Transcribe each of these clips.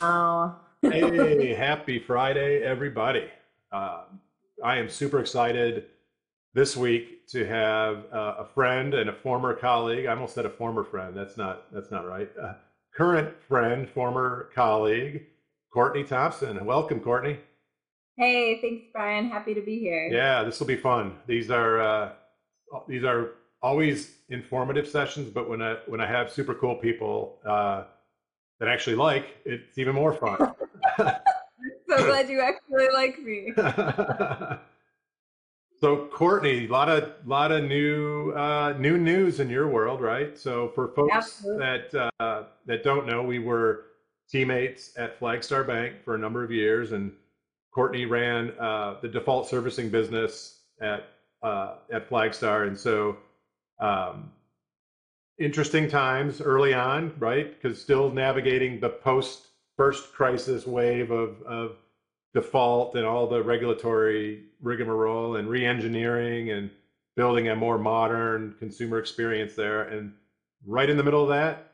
Oh. hey, happy Friday, everybody. Uh, I am super excited this week to have uh, a friend and a former colleague. I almost said a former friend. That's not that's not right. Uh, current friend, former colleague, Courtney Thompson. Welcome, Courtney. Hey, thanks, Brian. Happy to be here. Yeah, this will be fun. These are uh, these are always informative sessions, but when I when I have super cool people that actually like, it's even more fun. so glad you actually like me. so Courtney, a lot of lot of new uh, new news in your world, right? So for folks Absolutely. that uh, that don't know, we were teammates at Flagstar Bank for a number of years, and Courtney ran uh, the default servicing business at uh, at Flagstar, and so um, interesting times early on, right? Because still navigating the post first crisis wave of, of default and all the regulatory rigmarole and re-engineering and building a more modern consumer experience there. And right in the middle of that,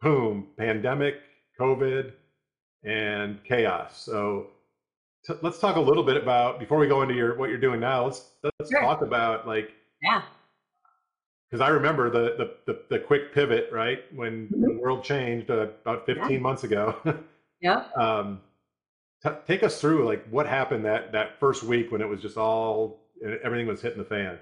boom, pandemic, COVID, and chaos. So t- let's talk a little bit about before we go into your what you're doing now. Let's let's sure. talk about like yeah because I remember the, the, the the quick pivot, right when mm-hmm. the world changed uh, about 15 yeah. months ago. yeah. Um, t- take us through like what happened that that first week when it was just all everything was hitting the fan.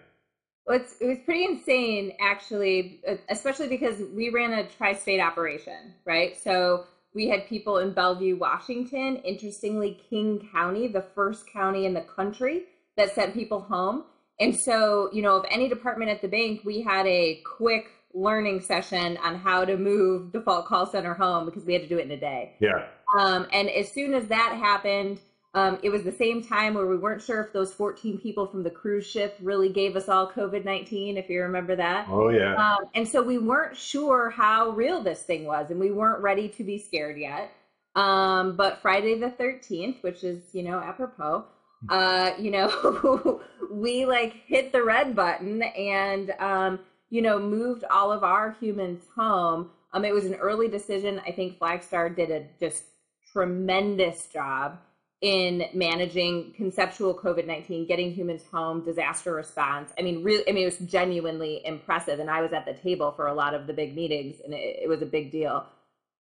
Well, it's, it was pretty insane, actually, especially because we ran a tri-state operation, right? So we had people in Bellevue, Washington. Interestingly, King County, the first county in the country that sent people home and so, you know, of any department at the bank, we had a quick learning session on how to move default call center home because we had to do it in a day. Yeah. Um, and as soon as that happened, um, it was the same time where we weren't sure if those 14 people from the cruise ship really gave us all COVID 19, if you remember that. Oh, yeah. Um, and so we weren't sure how real this thing was, and we weren't ready to be scared yet. Um, but Friday the 13th, which is, you know, apropos, uh, you know, we like hit the red button and, um, you know, moved all of our humans home. Um, it was an early decision. I think Flagstar did a just tremendous job in managing conceptual COVID 19, getting humans home, disaster response. I mean, really, I mean, it was genuinely impressive. And I was at the table for a lot of the big meetings, and it, it was a big deal.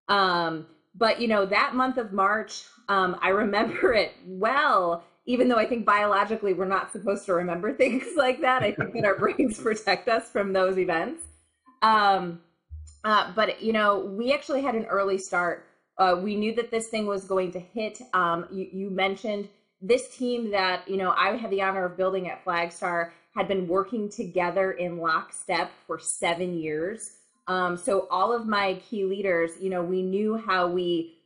Um, but, you know, that month of March, um, I remember it well even though I think biologically we're not supposed to remember things like that, I think that our brains protect us from those events. Um, uh, but you know, we actually had an early start. Uh, we knew that this thing was going to hit. Um, you, you, mentioned this team that you know I had the honor of building at Flagstar had been working together in lockstep for seven years. Um, so all of my key leaders, you know, we knew how we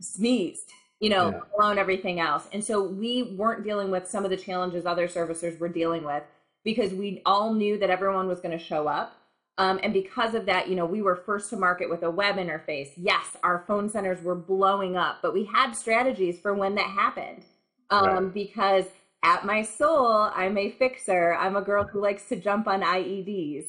sneezed you know, yeah. alone everything else. And so we weren't dealing with some of the challenges other servicers were dealing with because we all knew that everyone was going to show up. Um, and because of that, you know, we were first to market with a web interface. Yes, our phone centers were blowing up, but we had strategies for when that happened. Um, right. Because at my soul, I'm a fixer. I'm a girl who likes to jump on IEDs.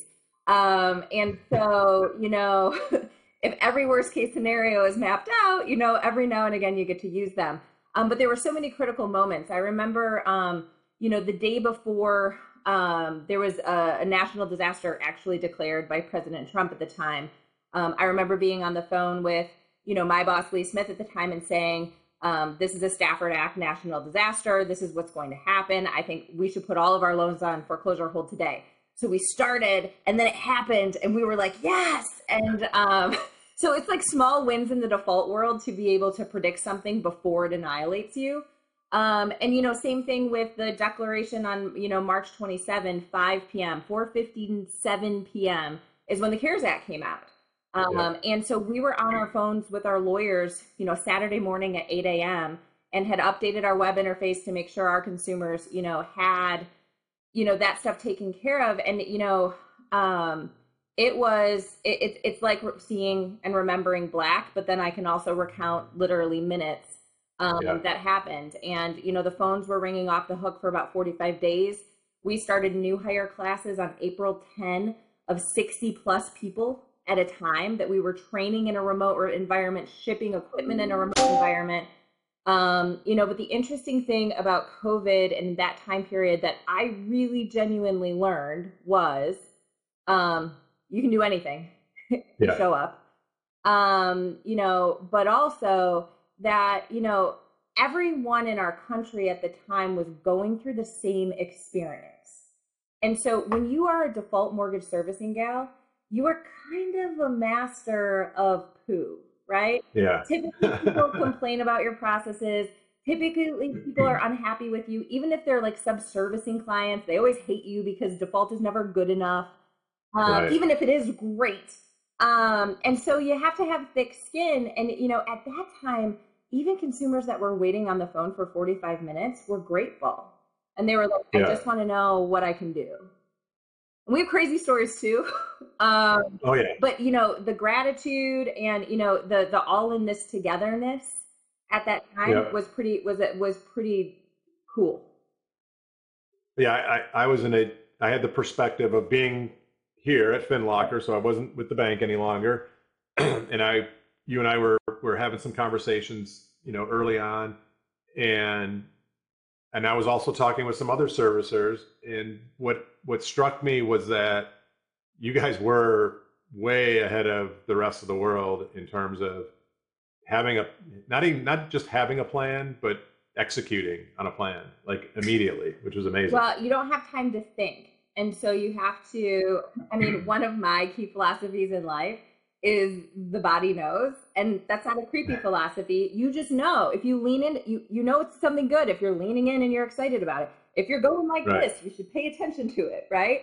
Um, and so, you know, if every worst case scenario is mapped out, you know, every now and again you get to use them. Um, but there were so many critical moments. I remember, um, you know, the day before um, there was a, a, national disaster actually declared by President Trump at the time. Um, I remember being on the phone with, you know, my boss Lee Smith at the time and saying, um, "This is a Stafford Act national disaster. This is what's going to happen. I think we should put all of our loans on foreclosure hold today." So we started, and then it happened, and we were like, "Yes!" And um, so it's like small wins in the default world to be able to predict something before it annihilates you. Um, and you know, same thing with the declaration on you know March 27, 5 p.m., 4:57 p.m. is when the CARES Act came out. Um, yeah. And so we were on our phones with our lawyers, you know, Saturday morning at 8 a.m. and had updated our web interface to make sure our consumers, you know, had you know that stuff taken care of and you know um it was it, it, it's like seeing and remembering black but then i can also recount literally minutes um, yeah. that happened and you know the phones were ringing off the hook for about 45 days we started new hire classes on april 10 of 60 plus people at a time that we were training in a remote environment, shipping equipment in a remote environment. Um, you know, but the interesting thing about COVID and that time period that I really genuinely learned was um, you can do anything yeah. show up. Um, you know, but also that, you know, everyone in our country at the time was going through the same experience. And so when you are a default mortgage servicing gal, you are kind of a master of poo, right? Yeah. Typically, people complain about your processes. Typically, people are unhappy with you, even if they're like subservicing clients. They always hate you because default is never good enough, um, right. even if it is great. Um, and so you have to have thick skin. And, you know, at that time, even consumers that were waiting on the phone for 45 minutes were grateful. And they were like, I yeah. just want to know what I can do. We have crazy stories too. Um, oh yeah. But you know, the gratitude and you know the the all in this togetherness at that time yeah. was pretty was it was pretty cool. Yeah, I, I was in a I had the perspective of being here at FinLocker, so I wasn't with the bank any longer. and I you and I were were having some conversations, you know, early on, and and I was also talking with some other servicers, and what what struck me was that you guys were way ahead of the rest of the world in terms of having a not even not just having a plan, but executing on a plan like immediately, which was amazing. Well, you don't have time to think. And so you have to, I mean, one of my key philosophies in life is the body knows and that's not a creepy philosophy. You just know. If you lean in you you know it's something good if you're leaning in and you're excited about it. If you're going like right. this you should pay attention to it right?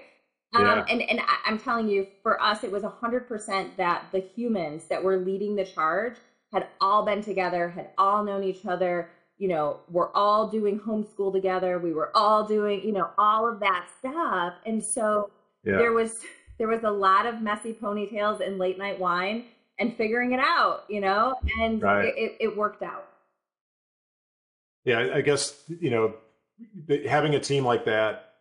Yeah. um, and and I, i'm telling you for us it was 100% that the humans that were leading the charge had all been together had all known each other you know we're all doing homeschool together. We were all doing you know all of that stuff. And so yeah. there was there was a lot of messy ponytails and late night wine and figuring it out, you know, and right. it, it, worked out. Yeah, I guess, you know, having a team like that,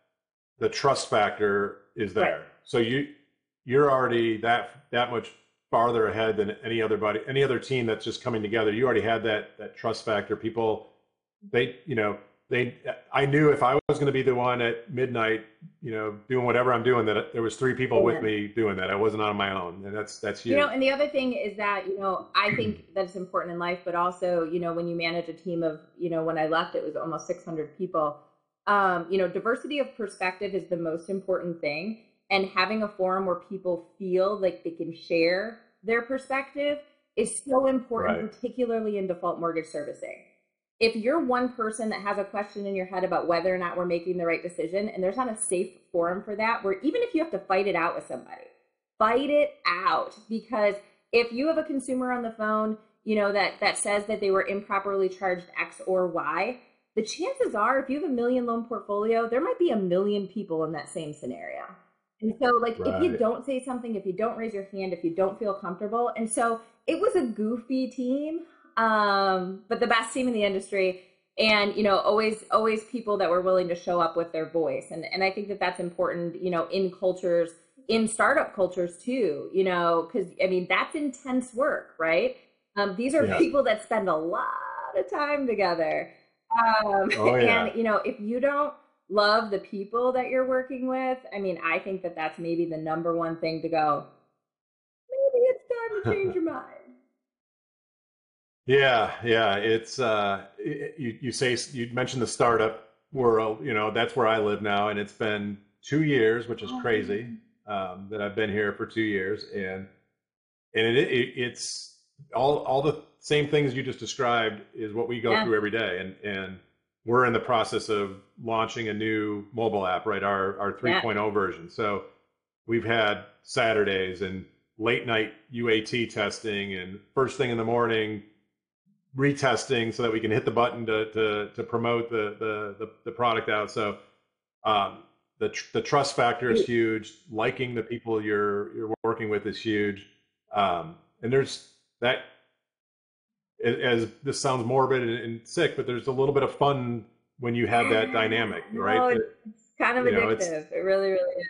the trust factor is there. Right. So you, you're already that, that much farther ahead than any other body, any other team that's just coming together. You already had that, that trust factor. People, they, you know, they i knew if i was going to be the one at midnight you know doing whatever i'm doing that there was three people with me doing that i wasn't on my own and that's that's huge. you know and the other thing is that you know i think that's important in life but also you know when you manage a team of you know when i left it was almost 600 people um, you know diversity of perspective is the most important thing and having a forum where people feel like they can share their perspective is so important right. particularly in default mortgage servicing if you're one person that has a question in your head about whether or not we're making the right decision and there's not a safe forum for that where even if you have to fight it out with somebody fight it out. Because if you have a consumer on the phone you know that that says that they were improperly charged x or y the chances are if you have a million loan portfolio there might be a million people in that same scenario. And so like right. if you don't say something if you don't raise your hand if you don't feel comfortable. And so it was a goofy team um, but the best team in the industry and you know always always people that were willing to show up with their voice and and i think that that's important you know in cultures in startup cultures too you know because i mean that's intense work right um, these are yeah. people that spend a lot of time together um, oh, yeah. and you know if you don't love the people that you're working with i mean i think that that's maybe the number one thing to go maybe it's time to change your mind yeah, yeah. It's uh, you you say you mentioned the startup world. You know, that's where I live now, and it's been two years, which is crazy um, that I've been here for two years, and and it, it, it's all all the same things you just described is what we go yeah. through every day, and and we're in the process of launching a new mobile app, right? Our our 3.0 yeah. version. So we've had Saturdays and late night UAT testing, and first thing in the morning retesting so that we can hit the button to to, to promote the, the, the the product out. So um, the tr- the trust factor is huge. Liking the people you're you're working with is huge. Um, and there's that. As this sounds morbid and, and, sick, but there's a little bit of fun when you have that dynamic, right? it's kind of addictive. Know, it really, really is.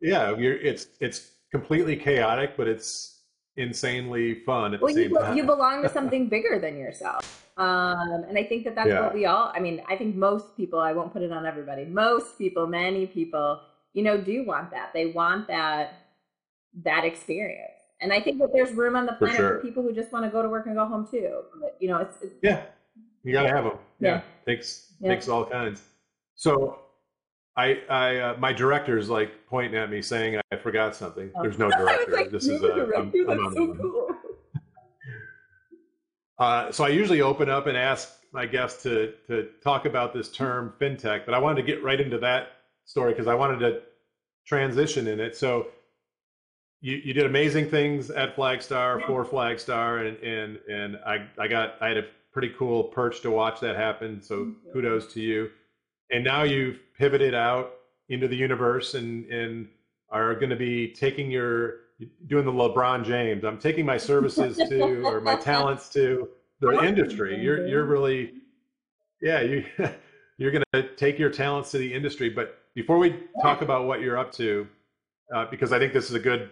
Yeah, it's it's completely chaotic, but it's insanely fun at well, the same you, time. You belong to something bigger than yourself. Um, and I think that that's yeah. what we all, I mean, I think most people, I won't put it on everybody, most people, many people, you know, do want that. They want that, that experience. And I think that there's room on the planet for, sure. for people who just want to go to work and go home too. But, you know, it's, it's yeah, you got to have them. Yeah. yeah. Takes, yeah. takes all kinds. So I, I, uh, my director's like pointing at me saying I forgot something. Oh. There's no director. like, this is a, director. I'm, I'm so cool. uh, so I usually open up and ask my guests to to talk about this term fintech, but I wanted to get right into that story because I wanted to transition in it. So you, you did amazing things at Flagstar for Flagstar, and and and I I got I had a pretty cool perch to watch that happen. So kudos to you and now you've pivoted out into the universe and and are going to be taking your doing the LeBron James. I'm taking my services to or my talents to the industry. You're you're really yeah you you're going to take your talents to the industry. But before we talk about what you're up to, uh, because I think this is a good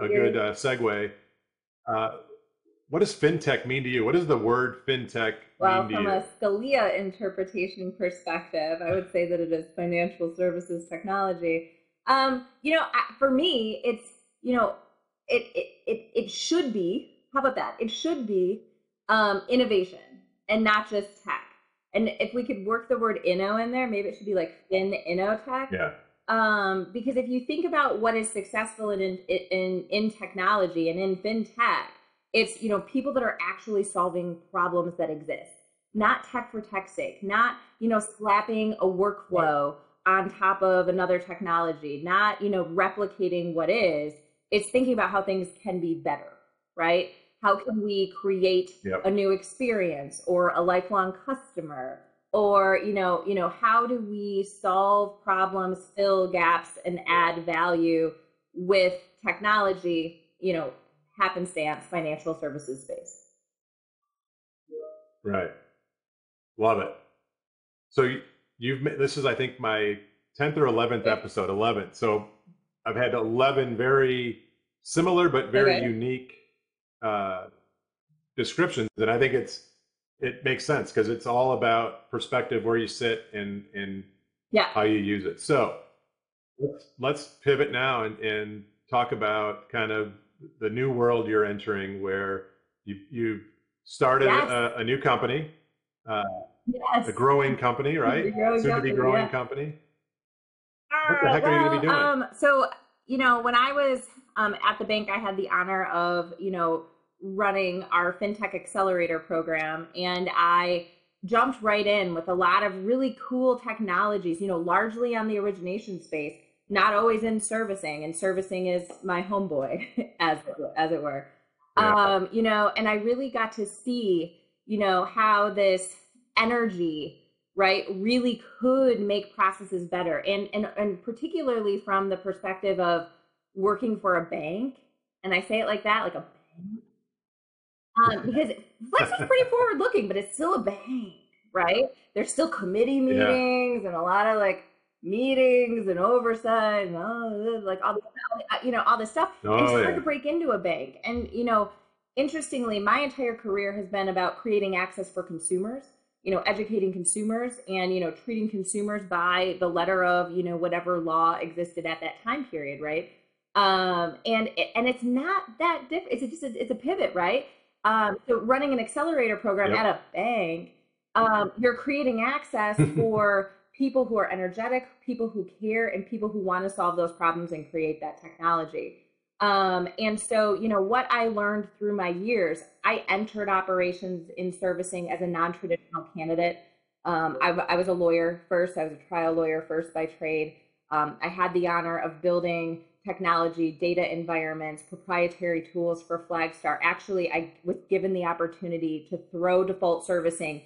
a good uh, segue. Uh, what does fintech mean to you? What does the word fintech well, mean to you? Well, from a Scalia interpretation perspective, I would say that it is financial services technology. Um, you know, for me, it's you know, it it it, it should be. How about that? It should be um, innovation and not just tech. And if we could work the word inno in there, maybe it should be like fin innotech. Yeah. Um, because if you think about what is successful in in in, in technology and in fintech, it's, you know, people that are actually solving problems that exist, not tech for tech's sake, not, you know, slapping a workflow on top of another technology, not, you know, replicating what is. It's thinking about how things can be better, right? How can we create yep. a new experience or a lifelong customer? Or, you know, you know, how do we solve problems, fill gaps, and add value with technology, you know, happenstance financial services space. Right. Love it. So you've met this is I think my 10th or 11th episode, 11th. So I've had 11 very similar but very okay. unique uh, descriptions and I think it's it makes sense because it's all about perspective where you sit and and yeah. how you use it. So let's let's pivot now and, and talk about kind of the new world you're entering where you you started yes. a, a, new company, uh, yes. a growing company, right? Soon to be growing yeah. company. What the heck well, are you going to be doing? Um, so, you know, when I was um, at the bank, I had the honor of, you know, running our FinTech Accelerator program. And I jumped right in with a lot of really cool technologies, you know, largely on the origination space not always in servicing, and servicing is my homeboy, as as it were. Yeah. Um, you know, and I really got to see, you know, how this energy, right, really could make processes better, and and and particularly from the perspective of working for a bank, and I say it like that, like a bank, um, because Flex is pretty forward looking, but it's still a bank, right? There's still committee meetings yeah. and a lot of like meetings and oversight and all, like all you know all this stuff oh, it's hard yeah. to break into a bank and you know interestingly my entire career has been about creating access for consumers you know educating consumers and you know treating consumers by the letter of you know whatever law existed at that time period right um and and it's not that different it's just a, it's a pivot right um so running an accelerator program yep. at a bank um you're creating access for people who are energetic, people who care, and people who want to solve those problems and create that technology. Um, and so, you know, what I learned through my years, I entered operations in servicing as a non traditional candidate. Um, I, I, was a lawyer first, I was a trial lawyer first by trade. Um, I had the honor of building technology, data environments, proprietary tools for Flagstar. Actually, I was given the opportunity to throw default servicing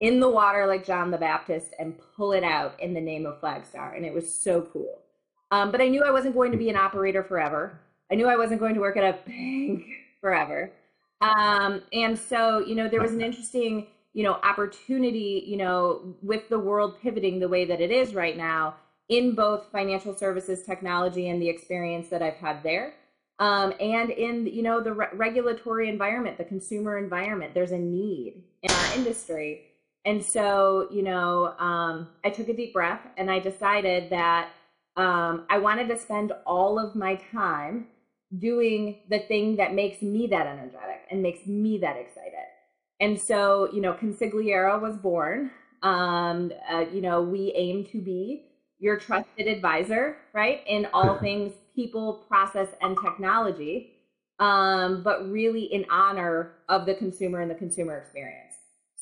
in the water like John the Baptist and pull it out in the name of Flagstar. And it was so cool. Um, but I knew I wasn't going to be an operator forever. I knew I wasn't going to work at a bank forever. Um, and so, you know, there was an interesting, you know, opportunity, you know, with the world pivoting the way that it is right now. in both financial services technology and the experience that I've had there. Um, and in you know the re- regulatory environment, the consumer environment, there's a need in our industry, and so you know um, I took a deep breath and I decided that um, I wanted to spend all of my time doing the thing that makes me that energetic and makes me that excited. And so, you know, Consigliera was born. Um, uh, you know, we aim to be your trusted advisor, right, in all things people, process, and technology, um, but really in honor of the consumer and the consumer experience.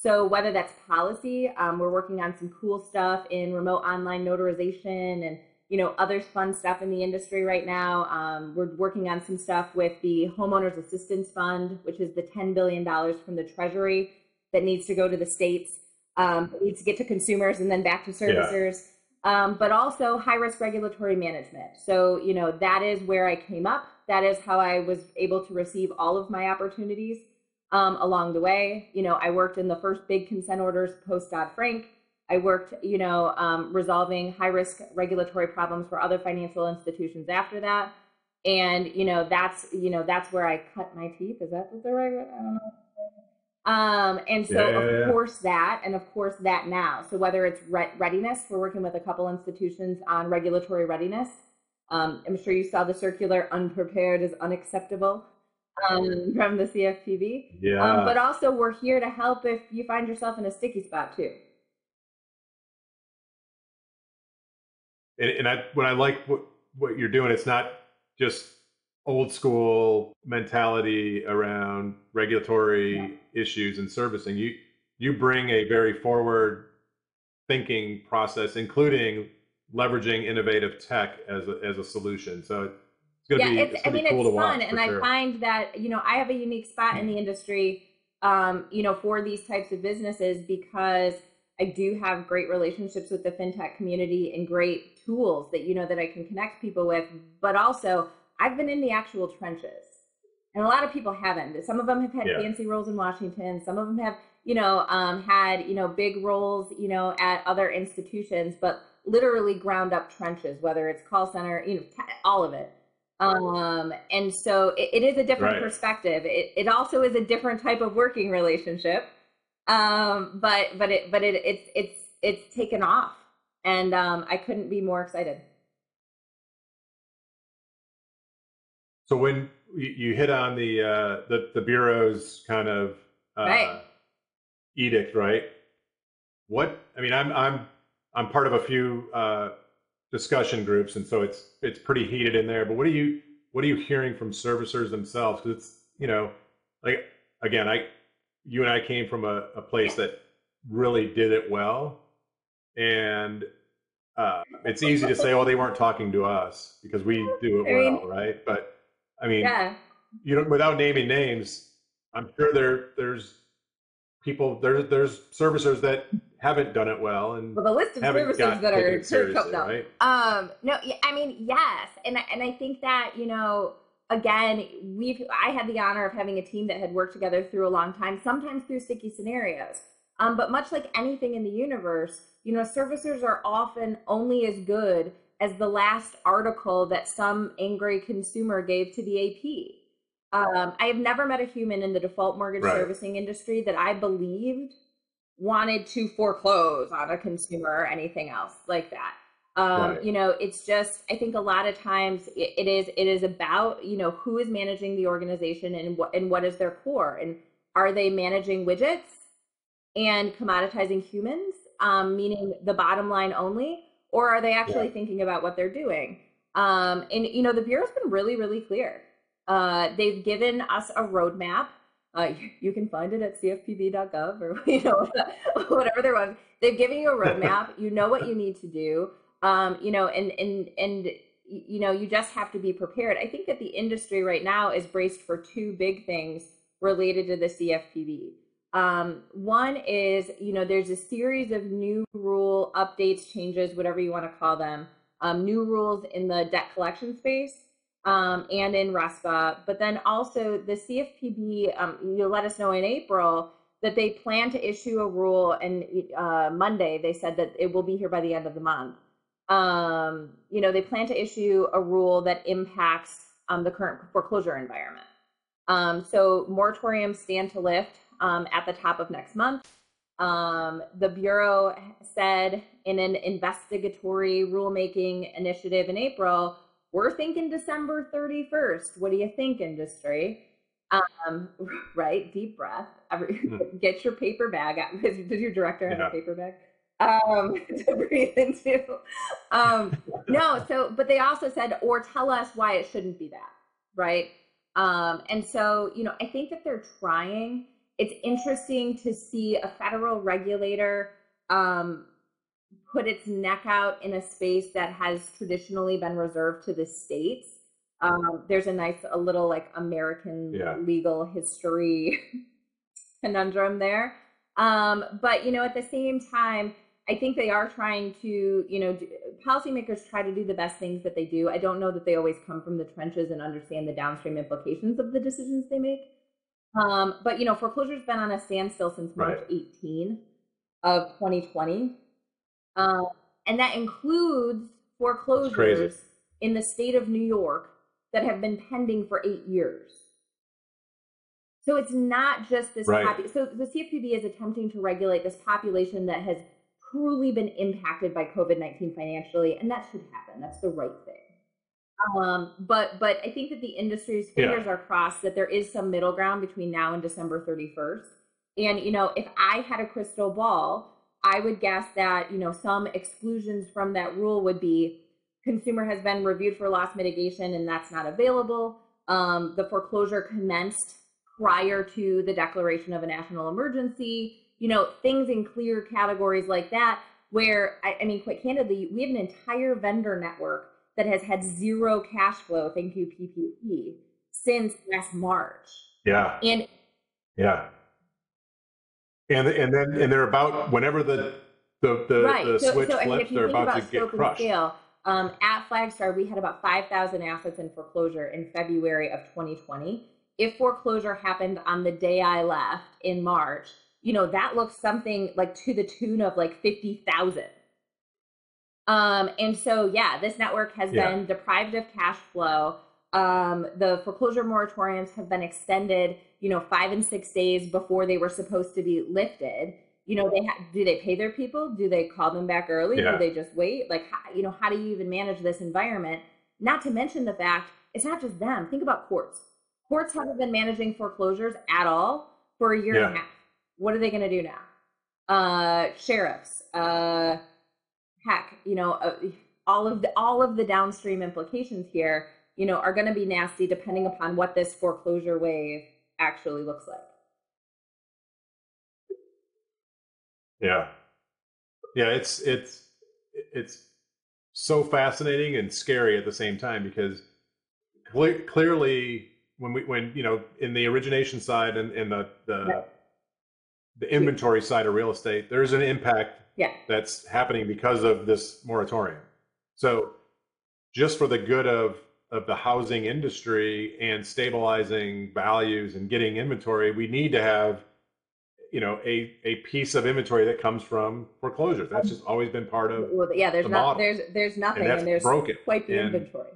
So whether that's policy, um, we're working on some cool stuff in remote online notarization and you know other fun stuff in the industry right now. Um, we're working on some stuff with the homeowners assistance fund, which is the ten billion dollars from the Treasury that needs to go to the states, um, needs to get to consumers and then back to servicers. Yeah um, but also high risk regulatory management. So, you know, that is where I came up. That is how I was able to receive all of my opportunities um, along the way. You know, I worked in the first big consent orders post Dodd Frank. I worked, you know, um, resolving high risk regulatory problems for other financial institutions after that. And, you know, that's, you know, that's where I cut my teeth. Is that what the right? I don't know. Um, and so, yeah, of course, that, and of course, that now. So, whether it's re- readiness, we're working with a couple institutions on regulatory readiness. Um, I'm sure you saw the circular unprepared is unacceptable um, from the CFPB. Yeah. Um, but also, we're here to help if you find yourself in a sticky spot, too. And, and I, what I like what, what you're doing, it's not just old school mentality around regulatory yeah. issues and servicing. You you bring a very forward thinking process, including leveraging innovative tech as a, as a solution. So it's going to yeah, be. It's, it's I mean, cool it's fun, and sure. I find that you know I have a unique spot in the industry, um, you know, for these types of businesses because I do have great relationships with the fintech community and great tools that you know that I can connect people with, but also I've been in the actual trenches. And a lot of people haven't. Some of them have had yeah. fancy roles in Washington. Some of them have, you know, um, had, you know, big roles, you know, at other institutions, but literally ground up trenches, whether it's call center, you know, all of it. Um, and so it, it is a different right. perspective. It, it also is a different type of working relationship. Um, but, but it, but it, it's, it's, it's taken off and, um, I couldn't be more excited. So when you hit on the uh, the, the bureau's kind of uh, right. edict, right? What I mean, I'm I'm I'm part of a few uh, discussion groups, and so it's it's pretty heated in there. But what are you what are you hearing from servicers themselves? Because it's you know, like again, I you and I came from a, a place that really did it well, and uh, it's easy to say, "Oh, they weren't talking to us," because we do it well, right? But I mean, yeah. you know, without naming names, I'm sure there there's people there's there's servicers that haven't done it well and well the list of services that are seriously, right? um no i mean yes and and i think that you know again we've i had the honor of having a team that had worked together through a long time sometimes through sticky scenarios um but much like anything in the universe you know servicers are often only as good as the last article that some angry consumer gave to the AP. Um, I have never met a human in the default mortgage right. servicing industry that I believed wanted to foreclose on a consumer or anything else like that. Um, right. You know, it's just I think a lot of times it, it is it is about you know who is managing the organization and what and what is their core and are they managing widgets and commoditizing humans, um, meaning the bottom line only, or are they actually yeah. thinking about what they're doing? Um, and you know, the bureau's been really, really clear. Uh, they've given us a roadmap. Uh, you, can find it at cfpb.gov or you know whatever there was. They've given you a roadmap. you know what you need to do. Um, you know, and and and you know, you just have to be prepared. I think that the industry right now is braced for two big things related to the CFPB. Um, one is, you know, there's a series of new rule updates, changes, whatever you want to call them, um, new rules in the debt collection space um, and in RESPA. But then also the CFPB, um, you'll let us know in April that they plan to issue a rule. And uh, Monday, they said that it will be here by the end of the month. um, you know, they plan to issue a rule that impacts um, the current foreclosure environment. Um, so moratoriums stand to lift um, at the top of next month. The Bureau said in an investigatory rulemaking initiative in April, we're thinking December 31st. What do you think, industry? Um, right, deep breath. Hmm. Get your paper bag out. Does your director have yeah. a paper bag? Um, to breathe into. Um, no, so, but they also said, or tell us why it shouldn't be that, right? Um, and so, you know, I think that they're trying. It's interesting to see a federal regulator um, put its neck out in a space that has traditionally been reserved to the states. Um, there's a nice, a little like American yeah. legal history conundrum there. Um, but you know, at the same time, I think they are trying to, you know, do, policymakers try to do the best things that they do. I don't know that they always come from the trenches and understand the downstream implications of the decisions they make. Um, but you know, foreclosure's been on a standstill since March right. 18 of 2020, um, and that includes foreclosures in the state of New York that have been pending for eight years. So it's not just this. Right. Popu- so the CFPB is attempting to regulate this population that has truly been impacted by COVID 19 financially, and that should happen. That's the right thing. Um, but but I think that the industry's fingers yeah. are crossed that there is some middle ground between now and December 31st. And you know, if I had a crystal ball, I would guess that you know some exclusions from that rule would be consumer has been reviewed for loss mitigation and that's not available. Um, the foreclosure commenced prior to the declaration of a national emergency you know, things in clear categories like that, where I, I mean, quite candidly, we have an entire vendor network that has had zero cash flow, thank you, PPP, since last March. Yeah. And yeah. And and then and they're about whenever the the the, right. the so, switch so, flips, they're about, about to get crushed. Scale, um, at Flagstar, we had about 5,000 assets in foreclosure in February of 2020. If foreclosure happened on the day I left in March, you know, that looks something like to the tune of like 50,000. Um, and so, yeah, this network has yeah. been deprived of cash flow. Um, the foreclosure moratoriums have been extended, you know, five and six days before they were supposed to be lifted. You know, they ha- do they pay their people? Do they call them back early? Yeah. Do they just wait? Like, how, you know, how do you even manage this environment? Not to mention the fact it's not just them. Think about courts. Courts haven't been managing foreclosures at all for a year yeah. and a half what are they going to do now? Uh, sheriffs, uh, heck, you know, uh, all of the all of the downstream implications here, you know, are going to be nasty depending upon what this foreclosure wave actually looks like. Yeah, yeah, it's it's it's so fascinating and scary at the same time because cle- clearly when we when you know in the origination side and in the the the inventory side of real estate, there's an impact yeah. that's happening because of this moratorium. So just for the good of of the housing industry and stabilizing values and getting inventory, we need to have you know a a piece of inventory that comes from foreclosures. That's just always been part of well, yeah. There's the not model. there's there's nothing and, and there's broken. quite the and, inventory.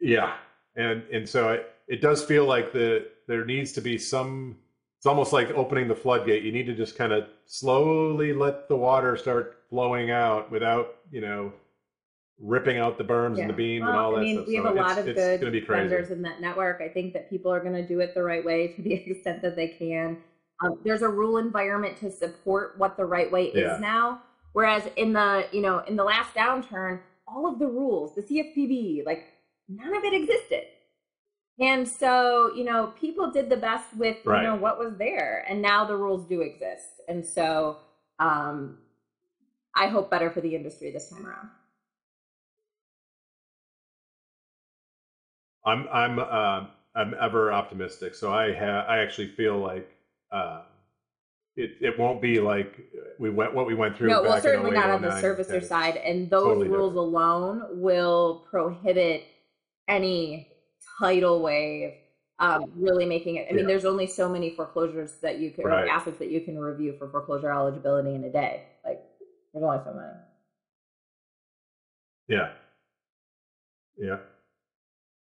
Yeah, and and so it, it does feel like the there needs to be some it's almost like opening the floodgate you need to just kind of slowly let the water start flowing out without you know ripping out the berms yeah. and the beams well, and all that. I mean, stuff. we have so a lot of good vendors in that network. I think that people are going to do it the right way to the extent that they can. Um, there's a rule environment to support what the right way yeah. is now. Whereas in the you know in the last downturn, all of the rules, the CFPB, like none of it existed. And so, you know, people did the best with, right. you know, what was there. And now the rules do exist. And so um, I hope better for the industry this time around. I'm I'm uh, I'm ever optimistic. So I have I actually feel like uh, it it won't be like we went what we went through. No, well, certainly not on the servicer side, and those totally rules different. alone will prohibit any tidal wave um, really making it. I mean, there's only so many foreclosures that you can, right. assets that you can review for foreclosure eligibility in a day. Like, There's only so many. Yeah. Yeah.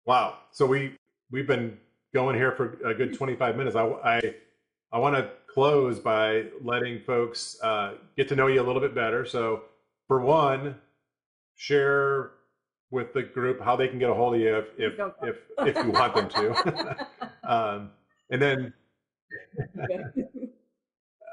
Wow. So we we've been going here for a good 25 minutes. I I, I want to close by letting folks uh, get to know you a little bit better. So for one, share with the group how they can get a hold of you if if if, if you want them to. um, and then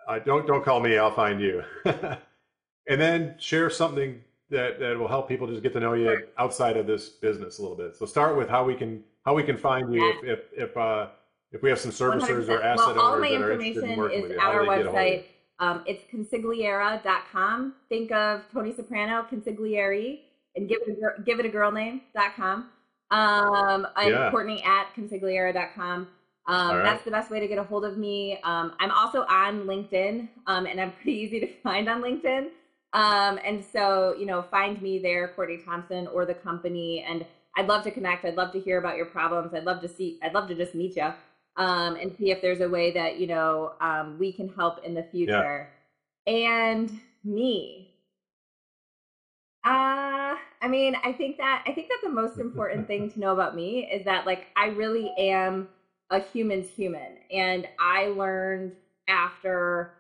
uh, don't don't call me. I'll find you. and then share something that, that will help people just get to know you outside of this business a little bit. So start with how we can how we can find you if if if, uh, if we have some servicers 100%. or asset well, all my information is at our website. Um, it's consigliera.com. Think of Tony Soprano, consigliere, and give it a, give it a girl name.com. Um, I'm yeah. Courtney at consigliera.com. Um, right. That's the best way to get a hold of me. Um, I'm also on LinkedIn, um, and I'm pretty easy to find on LinkedIn. Um, and so, you know, find me there, Courtney Thompson, or the company. And I'd love to connect. I'd love to hear about your problems. I'd love to see. I'd love to just meet you um, and see if there's a way that you know um, we can help in the future. Yeah. And me. Uh, I mean, I think that I think that the most important thing to know about me is that like I really am a human's human. And I learned after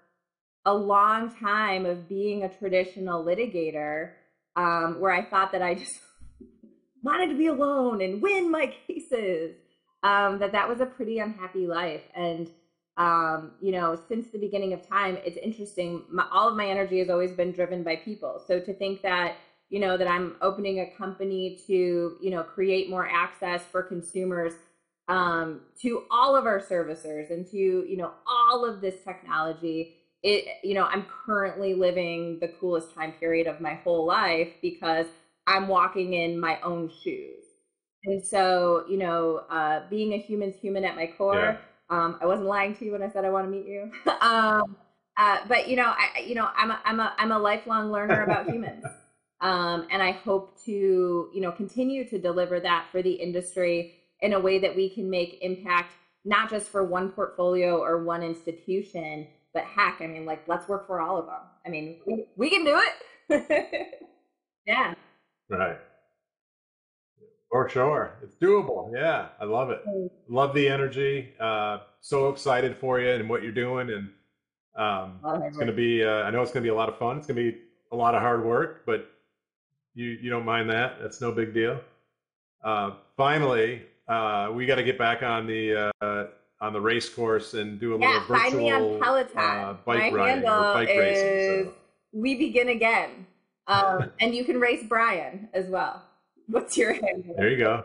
a long time of being a traditional litigator um, where I thought that I just wanted to be alone and win my cases, um, that that was a pretty unhappy life. And, um, you know, since the beginning of time, it's interesting. My, all of my energy has always been driven by people. So to think that, you know, that I'm opening a company to, you know, create more access for consumers um, to all of our servicers and to you know all of this technology it you know i'm currently living the coolest time period of my whole life because i'm walking in my own shoes. And so you know uh, being a human's human at my core yeah. um, i wasn't lying to you when i said i want to meet you. Um, uh, but you know i you know i'm a, I'm a, I'm a lifelong learner about humans. Um, and i hope to you know continue to deliver that for the industry in a way that we can make impact not just for one portfolio or one institution, but heck, I mean, like, let's work for all of them. I mean, we, we can do it. yeah. Right. For sure. It's doable. Yeah. I love it. Love the energy. Uh, so excited for you and what you're doing. And um, it's going to be, uh, I know it's going to be a lot of fun. It's going to be a lot of hard work, but you, you don't mind that. That's no big deal. Uh, finally, uh, we got to get back on the uh, on the race course and do a yeah, little virtual find me on Peloton. Uh, bike My riding or bike racing. So. We begin again, um, and you can race Brian as well. What's your handle? There you go.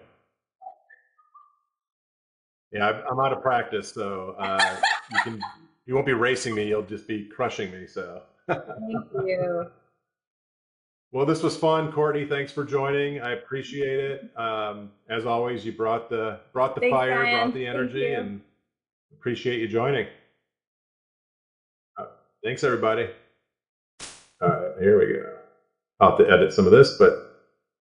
Yeah, I'm out of practice, so uh, you can you won't be racing me. You'll just be crushing me. So thank you. Well, this was fun, Courtney. Thanks for joining. I appreciate it. Um, as always, you brought the brought the Thanks, fire, Brian. brought the energy, and appreciate you joining. Uh, thanks, everybody. All right, here we go. I'll have to edit some of this, but